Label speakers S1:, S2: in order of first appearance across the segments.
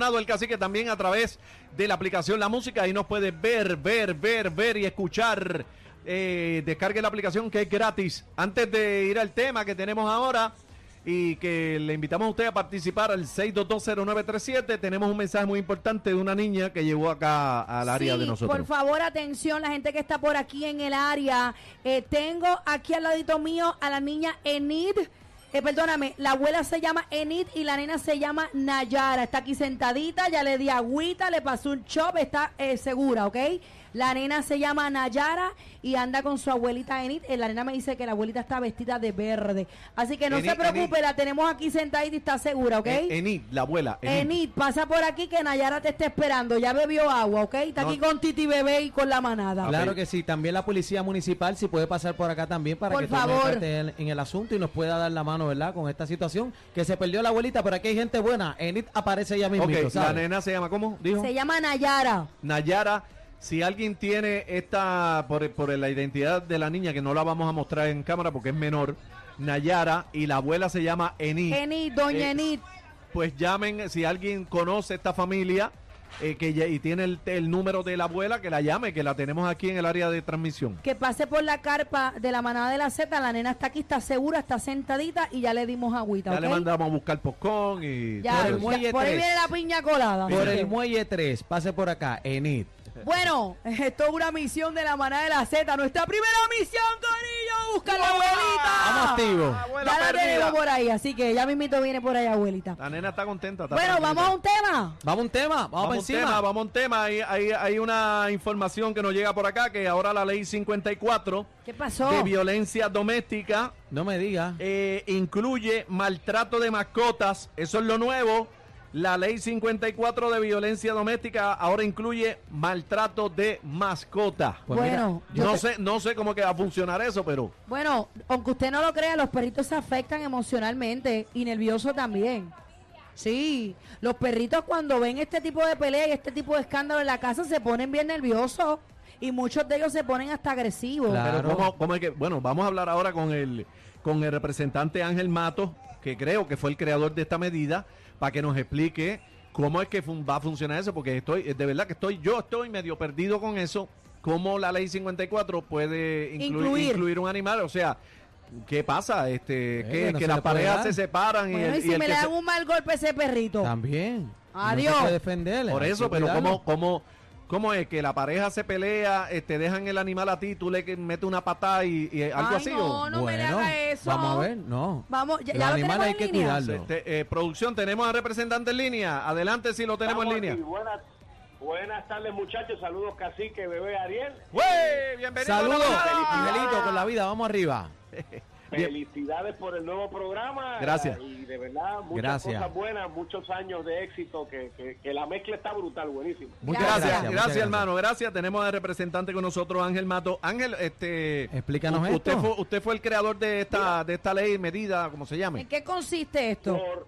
S1: Maldonado, el cacique, también a través de la aplicación La Música. Ahí nos puede ver, ver, ver, ver y escuchar. Eh, descargue la aplicación que es gratis. Antes de ir al tema que tenemos ahora y que le invitamos a usted a participar al 6220937, tenemos un mensaje muy importante de una niña que llegó acá al área
S2: Sí,
S1: de nosotros.
S2: Por favor, atención, la gente que está por aquí en el área. Eh, tengo aquí al ladito mío a la niña Enid. Eh, perdóname, la abuela se llama Enid y la nena se llama Nayara. Está aquí sentadita, ya le di agüita, le pasó un chop, está eh, segura, ¿ok? La nena se llama Nayara y anda con su abuelita Enid. Eh, la nena me dice que la abuelita está vestida de verde. Así que no
S1: Enid,
S2: se preocupe,
S1: Enid.
S2: la tenemos aquí sentadita y está segura, ¿ok?
S1: Enid, la abuela. Enid.
S2: Enid, pasa por aquí que Nayara te está esperando. Ya bebió agua, ¿ok? Está
S1: No.
S2: aquí con Titi Bebé y con la manada.
S3: Claro que sí, también la policía municipal si puede pasar por acá también para
S2: Por
S3: que
S2: favor.
S3: en, en el asunto y nos pueda dar la mano, ¿verdad? Con esta situación que se perdió la abuelita, pero aquí hay gente buena. Enid aparece ella misma,
S1: Ok, la nena se llama, ¿cómo? Dijo.
S2: Se llama Nayara.
S1: Nayara. Si alguien tiene esta, por, por la identidad de la niña, que no la vamos a mostrar en cámara porque es menor, Nayara, y la abuela se llama Enid.
S2: Enid, doña
S1: Eh,
S2: Enid.
S1: Pues llamen, si alguien conoce esta familia eh, que ya- y tiene el, el número de la abuela, que la llame, que la tenemos aquí en el área de transmisión.
S2: Que pase por la carpa de la manada de la Z. La nena está aquí, está segura, está sentadita y ya le dimos agüita,
S1: Ya le mandamos a buscar poscón y...
S2: Ya,
S3: Por el
S2: ya,
S3: muelle
S2: por ahí
S3: tres.
S2: viene la piña colada.
S3: Por el muelle 3, pase por acá, Enid.
S2: Bueno, esto es una misión de la manada de la Z. Nuestra primera misión, Corillo, buscar la abuelita.
S3: Vamos.
S1: Abuela
S2: Ya la tenemos por ahí, así que ya mismito viene por ahí, abuelita.
S1: La nena está contenta. está
S2: Bueno, vamos a un tema.
S3: Vamos a un tema, vamos,
S1: Vamos a un
S3: encima.
S1: tema, vamos a un tema. Hay, hay, hay una información que nos llega por acá, que ahora la ley 54
S2: ¿Qué pasó?
S1: de violencia doméstica
S3: No me diga.
S1: eh, incluye maltrato de mascotas. Eso es lo nuevo. La ley 54 de violencia doméstica ahora incluye maltrato de mascotas.
S3: Pues
S2: bueno,
S1: no
S2: te-
S1: sé, no sé cómo que va a funcionar eso, pero
S2: Bueno, aunque usted no lo crea, los perritos se afectan emocionalmente y nervioso también. Sí, los perritos cuando ven este tipo de pelea y este tipo de escándalo en la casa se ponen bien nerviosos y muchos de ellos se ponen hasta agresivos.
S3: Claro.
S1: Pero ¿cómo, cómo es que, bueno, vamos a hablar ahora con el, con el representante Ángel Matos, que creo que fue el creador de esta medida, para que nos explique cómo es que fun- va a funcionar eso, porque estoy, de verdad que estoy, yo estoy medio perdido con eso, cómo la ley 54 puede incluir,
S2: Incluir.
S1: incluir un animal, o sea, ¿qué pasa? Este,
S3: Eh,
S1: que,
S3: no
S1: que
S3: se
S1: las parejas se separan y
S2: Bueno,
S1: el,
S2: y
S1: y
S2: si
S1: el
S2: me le
S1: se-
S2: dan un mal golpe a ese perrito.
S3: También.
S2: Adiós.
S3: No se puede defenderle.
S1: Por eso, pero
S3: cuidarlo.
S1: ¿cómo, cómo, cómo es que la pareja se pelea, eh, te dejan el animal a ti, tú le que- metes una patada y, y algo
S2: Ay,
S1: así?
S2: no,
S1: o?
S2: no me le
S3: Bueno,
S2: haga eso.
S3: Vamos a ver, no.
S2: Vamos, ya-
S3: Los
S2: ya lo
S3: animales
S2: tenemos
S3: hay
S2: en
S3: que
S2: línea.
S3: cuidarlo.
S1: Este, eh, producción, tenemos al representante en línea. Adelante si lo tenemos en línea.
S4: aquí. Buenas, buenas tardes, muchachos. Saludos, cacique, bebé Ariel.
S1: ¡Wey! Bienvenido.
S3: Saludos,
S1: manada.
S3: Miguelito, con la vida, vamos arriba.
S4: Felicidades por el nuevo programa.
S1: Gracias.
S4: Y de verdad, muchas
S3: Gracias.
S4: cosas buenas, muchos años de éxito, que, que, que la mezcla está brutal, buenísimo.
S3: Muchas
S1: Gracias,
S3: gracias,
S1: gracias,
S3: muchas gracias.
S1: hermano, gracias. Tenemos al representante con nosotros, Ángel Mato. Ángel, este,
S3: Explícanos
S1: usted
S3: esto.
S1: fue, usted fue el creador de esta, de esta ley, medida, como se llame.
S2: ¿En qué consiste esto?
S4: Por-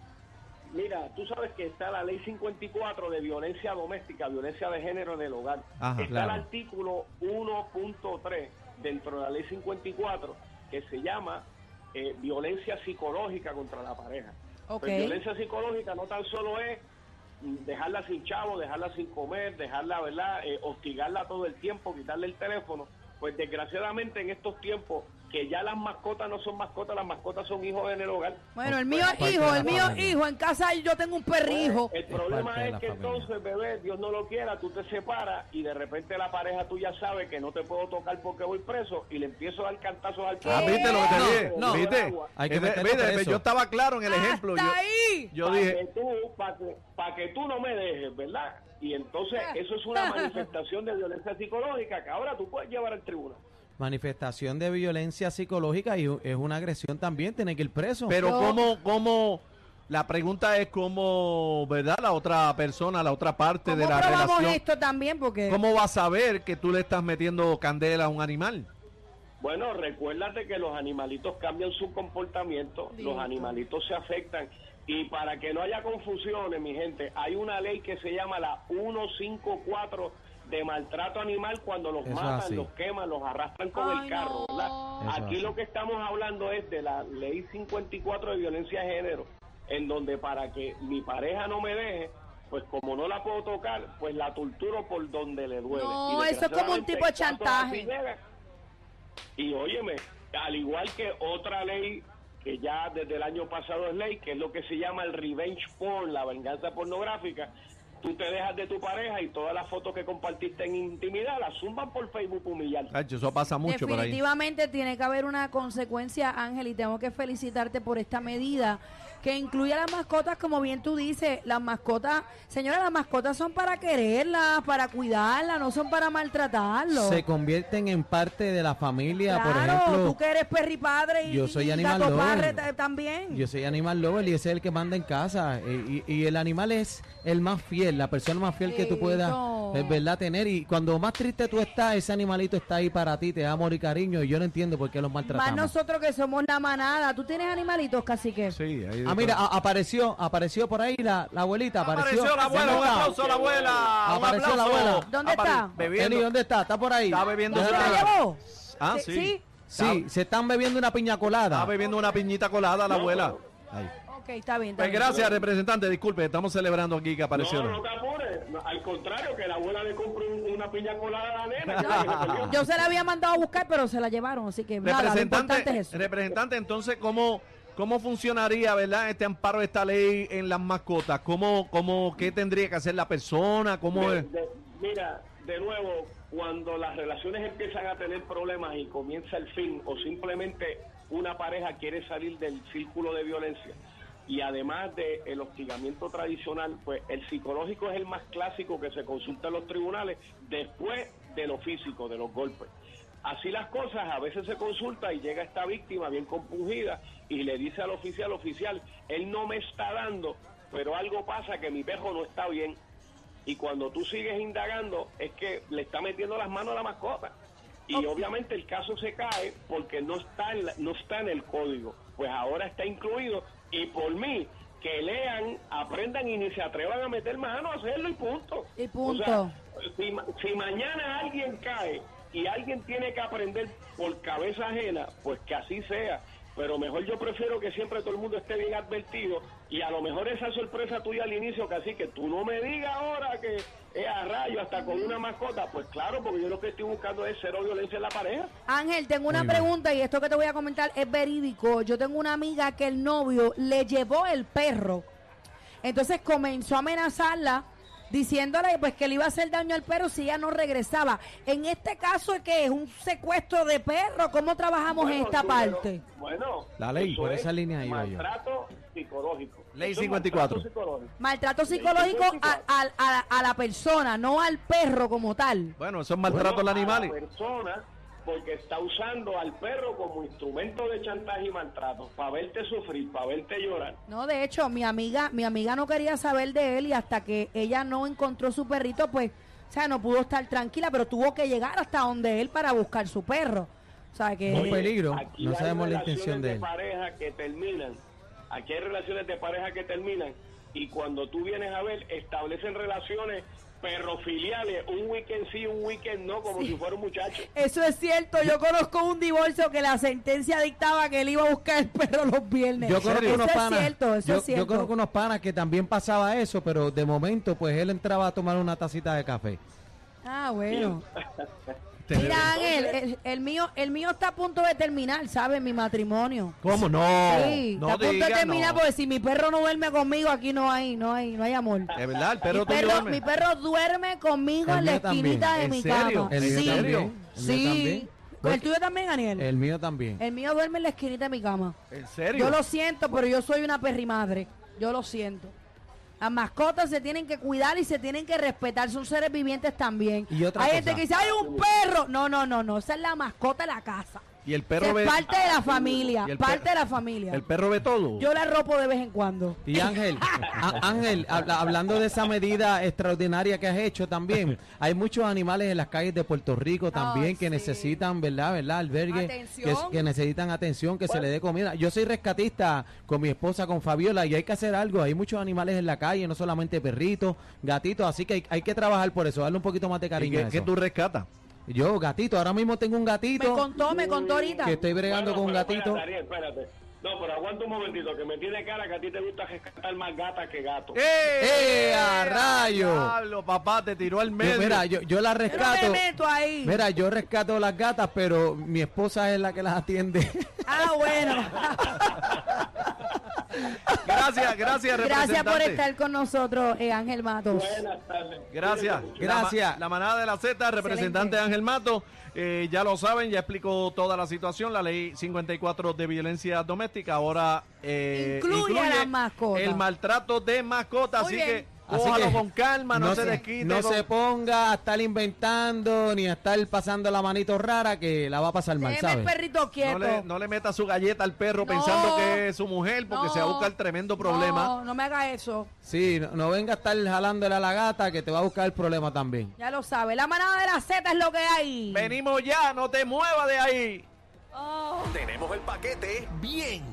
S4: mira, tú sabes que está la ley 54 de violencia doméstica, violencia de género en el hogar.
S1: Ajá,
S4: está
S3: claro.
S4: el artículo 1.3 dentro de la ley 54 que se llama eh, violencia psicológica contra la pareja. Pues violencia psicológica no tan solo es mm, dejarla sin chavo, dejarla sin comer, dejarla, ¿verdad? Eh, hostigarla todo el tiempo, quitarle el teléfono. Pues desgraciadamente en estos tiempos que ya las mascotas no son mascotas, las mascotas son hijos en el hogar.
S2: Bueno, el mío es hijo, el mío es hijo. En casa yo tengo un perrijo.
S4: Pues, el
S3: Es
S4: problema es que
S3: familia.
S4: entonces, bebé, Dios no lo quiera, tú te separas y de repente la pareja tuya sabe que no te puedo tocar porque voy preso y le empiezo a dar cantazos al
S1: Ah, viste lo que te
S3: No,
S1: dije.
S3: no.
S1: ¿Viste?
S3: Hay que
S1: Eh. Yo estaba claro en el ejemplo.
S2: ¡Hasta
S1: Yo,
S2: ahí!
S1: yo
S4: para
S1: dije,
S4: para que, pa' que tú no me dejes, ¿verdad? Y entonces eso es una manifestación de violencia psicológica que ahora tú puedes llevar al tribunal.
S3: Manifestación de violencia psicológica y es una agresión también, tiene que ir preso.
S1: pero
S2: Yo-
S1: cómo, cómo, la pregunta es cómo, ¿verdad? La otra persona, la otra parte de
S2: ¿Cómo
S1: la relación.
S2: esto también? Porque
S1: ¿Cómo va a saber que tú le estás metiendo candela a un animal?
S4: Bueno, recuérdate que los animalitos cambian su comportamiento,
S2: Listo.
S4: los animalitos se afectan y para que no haya confusiones, mi gente, hay una ley que se llama la 154 de maltrato animal cuando los
S3: Eso
S4: matan,
S3: así.
S4: los queman, los arrastran con
S2: Ay,
S4: el carro,
S2: no.
S4: Aquí
S3: así.
S4: lo que estamos hablando es de la ley 54 de violencia de género, en donde para que mi pareja no me deje, pues como no la puedo tocar, pues la torturo por donde le duele.
S2: No,
S4: Y
S2: eso es como un tipo de chantaje.
S4: Y óyeme, al igual que otra ley que ya desde el año pasado es ley, que es lo que se llama el revenge porn, la venganza pornográfica, tú te dejas de tu pareja y todas las fotos que compartiste en intimidad las zumban por Facebook humillarte.
S1: Tacho, eso pasa mucho por ahí.
S2: Definitivamente tiene que haber una consecuencia, Ángel, y tengo que felicitarte por esta medida que incluye a las mascotas, como bien tú dices, las mascotas, señora, las mascotas son para quererlas, para cuidarlas, no son para maltratarlos.
S3: Se convierten en parte de la familia,
S2: claro,
S3: por ejemplo.
S2: tú que eres perri padre y,
S3: yo soy
S2: y
S3: animal
S2: gato
S3: lover.
S2: parre ta- también.
S3: Yo soy animal lover y ese es el que manda en casa. Y, y- y el animal es el más fiel, la persona más fiel que tú puedas,
S2: Eso.
S3: es verdad, tener. Y cuando más triste tú estás, ese animalito está ahí para ti, te da amor y cariño. Y yo no entiendo por qué los
S2: Más
S3: maltratamos.
S2: nosotros que somos la manada. ¿Tú tienes animalitos, cacique?
S1: Sí, ahí
S3: Ah, mira, a- apareció, apareció por ahí la, la abuelita. Apareció,
S1: Apareció la abuela, un
S3: ¿Dónde está?
S1: aplauso a la abuela.
S3: Apareció la abuela.
S2: ¿Dónde
S1: Apare-
S2: está?
S1: Bebiendo.
S3: Eli, ¿dónde está? ¿Está por ahí?
S1: Está bebiendo
S2: ¿No se
S1: una-
S2: la llevó?
S1: Ah,
S2: Sí,
S1: sí.
S3: Sí, se están bebiendo una piña colada.
S1: Está bebiendo una piñita colada la abuela. Ahí.
S2: Ok, está bien. está
S1: Pues
S2: bien.
S1: gracias, representante. Disculpe, estamos celebrando aquí que apareció.
S4: No, no te apures. No, al contrario, que la abuela le compre un- una piña colada a la nena.
S2: Yo se la había mandado a buscar, pero se la llevaron, así que nada, lo
S1: Representante,
S2: es eso.
S1: representante, entonces, ¿cómo, ¿cómo funcionaría, verdad, este amparo de esta ley en las mascotas? ¿Cómo, cómo, qué tendría que hacer la persona? ¿Cómo
S4: De-
S1: es?
S4: de- mira, de nuevo, cuando las relaciones empiezan a tener problemas y comienza el fin, o simplemente una pareja quiere salir del círculo de violencia, y además del hostigamiento tradicional, pues el psicológico es el más clásico que se consulta en los tribunales después de lo físico, de los golpes. Así las cosas, a veces se consulta y llega esta víctima bien compungida y le dice al oficial, oficial, él no me está dando, pero algo pasa que mi perro no está bien. Y cuando tú sigues indagando, es que le está metiendo las manos a la mascota. Y obviamente el caso se cae porque no está, en la- no está en el código. Pues ahora está incluido. Y por mí, que lean, aprendan y ni se atrevan a meter mano a hacerlo y punto.
S2: Y punto.
S4: O sea, si, si mañana alguien cae y alguien tiene que aprender por cabeza ajena, pues que así sea. Pero mejor yo prefiero que siempre todo el mundo esté bien advertido y a lo mejor esa sorpresa tuya al inicio, que así que tú no me digas ahora que es a rayo hasta con una mascota, pues claro, porque yo lo que estoy buscando es cero violencia en la pareja.
S2: Ángel, tengo una
S3: Muy bien.
S2: pregunta y esto que te voy a comentar es verídico. Yo tengo una amiga que el novio le llevó el perro. Entonces comenzó a amenazarla diciéndole pues que le iba a hacer daño al perro si ella no regresaba. En este caso es que es un secuestro de perro. ¿Cómo trabajamos en
S4: Bueno,
S2: esta
S4: tú,
S2: parte?
S4: bueno,
S1: La ley,
S3: por
S4: es
S3: esa línea iba yo.
S4: Maltrato psicológico.
S1: Ley
S4: Eso es
S1: 54.
S4: maltrato psicológico.
S2: Maltrato psicológico a, a- a- a la persona, no al perro como tal.
S1: Bueno, eso es maltrato
S4: Bueno,
S1: al animal.
S4: a la persona porque está usando al perro como instrumento de chantaje y maltrato para verte sufrir, para verte llorar.
S2: No, de hecho, mi amiga, mi amiga no quería saber de él y hasta que ella no encontró su perrito, pues, o sea, no pudo estar tranquila, pero tuvo que llegar hasta donde él para buscar su perro. O sea, que
S3: Un peligro.
S4: Aquí
S3: No
S4: hay
S3: sabemos la
S4: relaciones
S3: intención de él.
S4: pareja que terminan. Aquí hay relaciones de pareja que terminan y cuando tú vienes a ver establecen relaciones perrofiliales, un weekend sí, un weekend no, como si fuera un muchacho.
S2: eso es cierto. Yo conozco un divorcio que la sentencia dictaba que él iba a buscar el perro los viernes.
S3: Yo conozco unos
S2: es
S3: panas.
S2: cierto, eso
S3: yo,
S2: es cierto.
S3: yo conozco unos panas que también pasaba eso, pero de momento, pues él entraba a tomar una tacita de café.
S2: Ah, bueno. Mira, Ángel, el, el mío, el mío está a punto de terminar, ¿sabes? Mi matrimonio.
S1: ¿Cómo no?
S2: sí,
S1: no
S2: está a punto
S1: diga,
S2: de terminar
S1: no.
S2: porque si mi perro no duerme conmigo, aquí no hay, no hay, no hay amor.
S1: Es verdad, el perro
S2: mi, perro,
S1: duerme.
S2: mi perro duerme conmigo
S3: El
S2: en la
S3: también.
S2: esquinita de
S1: ¿En
S2: mi
S1: serio?
S2: cama.
S3: El mío
S2: sí,
S3: también. El mío
S2: sí.
S3: también.
S2: ¿El tuyo también, Daniel?
S3: El mío también.
S2: El mío duerme en la esquinita de mi cama.
S1: ¿En serio?
S2: Yo lo siento, pero yo soy una perrimadre. Yo lo siento. Las mascotas se tienen que cuidar y se tienen que respetar. Son seres vivientes también.
S3: Y otra
S2: Hay
S3: cosa.
S2: gente que dice, hay un perro. No, no, no, no. Esa es la mascota de la casa.
S1: Y el perro ve...
S2: parte de la familia.
S1: Y el
S2: Parte
S1: per-
S2: de la familia.
S1: El perro ve todo.
S2: Yo la ropo de vez en cuando.
S3: Y Ángel, a- Ángel, habla- hablando de esa medida extraordinaria que has hecho también, hay muchos animales en las calles de Puerto Rico también que
S2: sí.
S3: necesitan, ¿verdad? ¿verdad? Albergue, que,
S2: Atención.
S3: que necesitan atención, que se le dé comida. Yo soy rescatista con mi esposa, con Fabiola, y hay que hacer algo. Hay muchos animales en la calle, no solamente perritos, gatitos, así que hay, hay que trabajar por eso, darle un poquito más de
S1: ¿Y
S3: cariño.
S1: qué,
S3: a
S1: qué
S3: eso.
S1: tú rescatas?
S3: Yo, gatito, ahora mismo tengo un
S2: Me
S3: gatito
S2: contó, me contó ahorita.
S3: que estoy bregando
S4: Bueno,
S3: con un
S4: pero
S3: gatito.
S4: Espérate, Ariel, espérate. No, pero aguanta un momentito, que me tiene cara que a ti te gusta rescatar más gata que gato.
S1: ¡Eh!
S3: a rayo!
S1: Diablo, papá, te tiró al
S3: Yo,
S1: medio.
S3: mira, yo, yo la
S2: Yo no me
S3: rescato.
S2: meto ahí.
S3: Mira, yo rescato las gatas, pero mi esposa es la que las atiende.
S2: Ah, bueno.
S1: Gracias, gracias,
S2: Gracias por estar con nosotros, eh, Ángel Matos.
S4: Buenas tardes.
S1: Gracias. La
S3: Gracias.
S1: La, manada de la Z, representante Ángel Mato. eh, ya lo saben, ya explicó toda la situación. La ley 54 de violencia doméstica ahora eh,
S2: Incluye a las mascotas.
S1: el maltrato de mascotas. Así
S2: bien.
S1: que
S3: Así
S1: cójalo
S3: que
S1: con calma, no, se desquite.
S3: no
S1: con-
S3: se ponga a estar inventando ni a estar pasando la manito rara que la va a pasar mal, ¿sabes?
S2: perrito quieto.
S1: no le, no le meta su galleta al perro
S2: No.
S1: pensando que es su mujer porque
S2: No.
S1: se va a buscar tremendo problema.
S2: No, no me haga eso.
S3: Sí, no, no venga a estar jalándole a la gata que te va a buscar el problema también.
S2: Ya lo sabe. La manada de la Z es lo que hay.
S1: Venimos ya, no te muevas de ahí.
S2: Oh.
S5: Tenemos el paquete bien